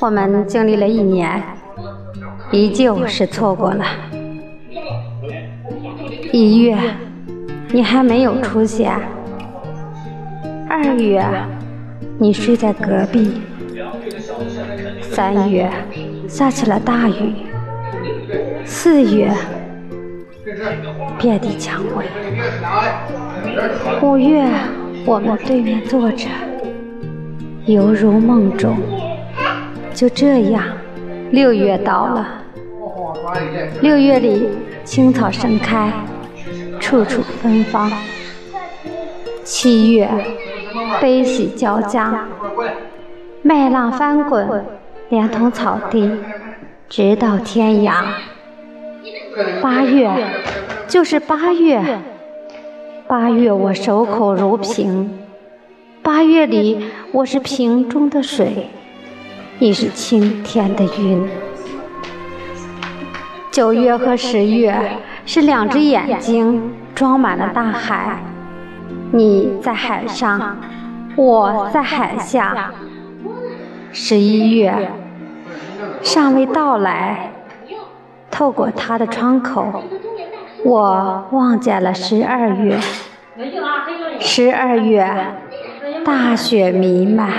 我们经历了一年，依旧是错过了。一月，你还没有出现；二月，你睡在隔壁；三月，下起了大雨；四月，遍地蔷薇；五月，我们对面坐着，犹如梦中。就这样，六月到了。六月里，青草盛开，处处芬芳。七月，悲喜交加，麦浪翻滚，连同草地，直到天涯。八月，就是八月。八月，我守口如瓶。八月里，我是瓶中的水。你是青天的云，九月和十月是两只眼睛装满了大海。你在海上，我在海下。十一月尚未到来，透过他的窗口，我忘记了十二月。十二月，大雪弥漫。